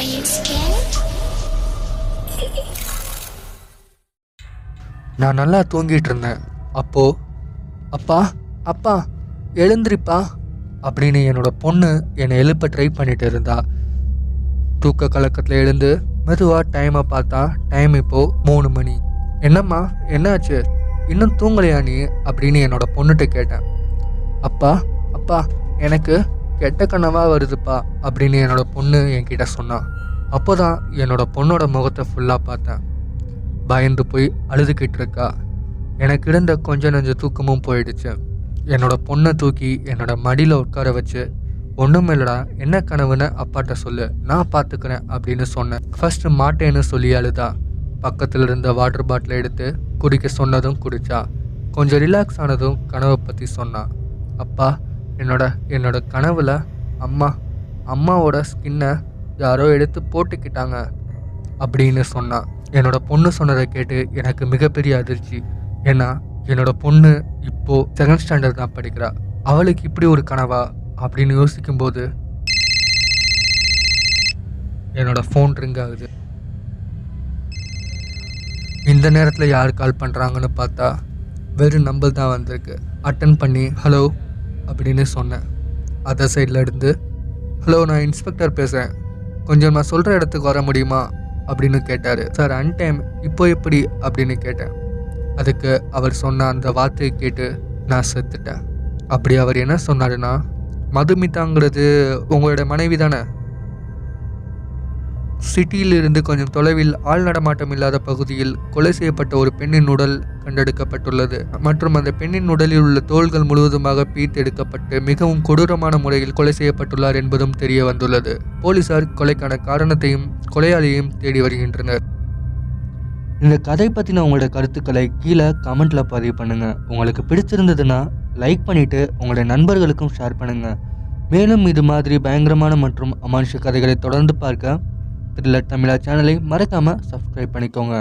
you scared? நான் நல்லா தூங்கிட்டு இருந்தேன். அப்போ அப்பா அப்பா எழுந்திரிப்பா அப்படின்னு என்னோட பொண்ணு என்னை எழுப்ப ட்ரை பண்ணிட்டு இருந்தா. தூக்க கலக்கத்தில் எழுந்து மெதுவாக டைமை பார்த்தா டைம் இப்போ மூணு மணி. என்னம்மா என்னாச்சு? இன்னும் தூங்கலையா நீ? அப்படின்னு என்னோட பொண்ணுகிட்ட கேட்டேன். அப்பா அப்பா எனக்கு கெட்ட கனவாக வருதுப்பா அப்படின்னு என்னோட பொண்ணு என்கிட்ட சொன்னான் அப்போ தான் என்னோட பொண்ணோட முகத்தை ஃபுல்லாக பார்த்தேன். பயந்து போய் அழுதுகிட்டு இருக்கா. எனக்கு இருந்த கொஞ்ச நஞ்ச தூக்கமும் போயிடுச்சு. என்னோட பொண்ணை தூக்கி என்னோட மடியில் உட்கார வச்சு ஒன்றும் இல்லடா என்ன கனவுன்னு அப்பாட்ட சொல்லு நான் பார்த்துக்கிறேன் அப்படின்னு சொன்னேன். ஃபர்ஸ்ட் மாட்டேன்னு சொல்லி அழுதா. பக்கத்தில் இருந்த வாட்டர் பாட்டிலை எடுத்து குடிக்க சொன்னதும் குடித்தா கொஞ்சம் ரிலாக்ஸ் ஆனதும் கனவை பற்றி சொன்னான் அப்பா என்னோட என்னோட கனவுல அம்மா அம்மாவோட ஸ்கின்னை யாரோ எடுத்து போட்டுக்கிட்டாங்க அப்படின்னு சொன்னான் என்னோட பொண்ணு சொன்னதை கேட்டு எனக்கு மிகப்பெரிய அதிர்ச்சி. ஏன்னா என்னோட பொண்ணு இப்போ செகண்ட் ஸ்டாண்டர்ட் தான் படிக்கிறா. அவளுக்கு இப்படி ஒரு கனவா அப்படின்னு யோசிக்கும்போது என்னோட ஃபோன் ரிங் ஆகுது. இந்த நேரத்தில் யார் கால் பண்ணுறாங்கன்னு பார்த்தா வெறும் நம்பர் தான் வந்திருக்கு. அட்டன் பண்ணி ஹலோ அப்படின்னு சொன்னேன். அதர் சைடில் இருந்து ஹலோ நான் இன்ஸ்பெக்டர் பேசுகிறேன் கொஞ்சம் நான் சொல்கிற இடத்துக்கு வர முடியுமா? அப்படின்னு கேட்டார். சார் அன்டைம் இப்போ எப்படி? அப்படின்னு கேட்டேன். அதுக்கு அவர் சொன்ன அந்த வார்த்தையை கேட்டு நான் செத்துட்டேன். அப்படி அவர் என்ன சொன்னாருன்னா மதுமிதாங்கிறது உங்களோட மனைவி தானே சிட்டியில் இருந்து கொஞ்சம் தொலைவில் ஆள் நடமாட்டம் இல்லாத பகுதியில் கொலை செய்யப்பட்ட ஒரு பெண்ணின் உடல் கண்டெடுக்கப்பட்டுள்ளது. மற்றும் அந்த பெண்ணின் உடலில் உள்ள தோள்கள் முழுவதுமாக பீத்தெடுக்கப்பட்டு மிகவும் கொடூரமான முறையில் கொலை செய்யப்பட்டுள்ளார் என்பதும் தெரிய வந்துள்ளது. போலீசார் கொலைக்கான காரணத்தையும் கொலையாளியையும் தேடி வருகின்றனர். இந்த கதை பற்றின உங்களோட கருத்துக்களை கீழே கமெண்ட்ல பதிவு பண்ணுங்க. உங்களுக்கு பிடிச்சிருந்ததுன்னா லைக் பண்ணிட்டு உங்களுடைய நண்பர்களுக்கும் ஷேர் பண்ணுங்க. மேலும் இது மாதிரி பயங்கரமான மற்றும் அமானுஷ கதைகளை தொடர்ந்து பார்க்க த்ரில்லர் தமிழா சேனலை மறக்காமல் சப்ஸ்கிரைப் பண்ணிக்கோங்க.